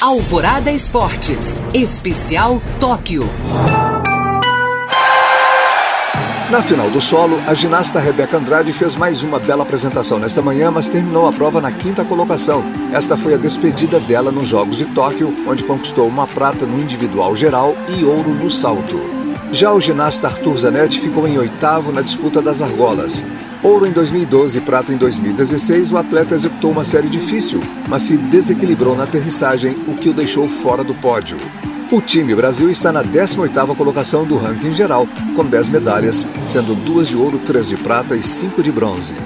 Alvorada Esportes, especial Tóquio. Na final do solo, a ginasta Rebeca Andrade fez mais uma bela apresentação nesta manhã, mas terminou a prova na quinta colocação. Esta foi a despedida dela nos Jogos de Tóquio, onde conquistou uma prata no individual geral e ouro no salto. Já o ginasta Arthur Zanetti ficou em oitavo na disputa das argolas. Ouro em 2012 e prata em 2016, o atleta executou uma série difícil, mas se desequilibrou na aterrissagem, o que o deixou fora do pódio. O time Brasil está na 18ª colocação do ranking geral, com 10 medalhas, sendo duas de ouro, três de prata e cinco de bronze.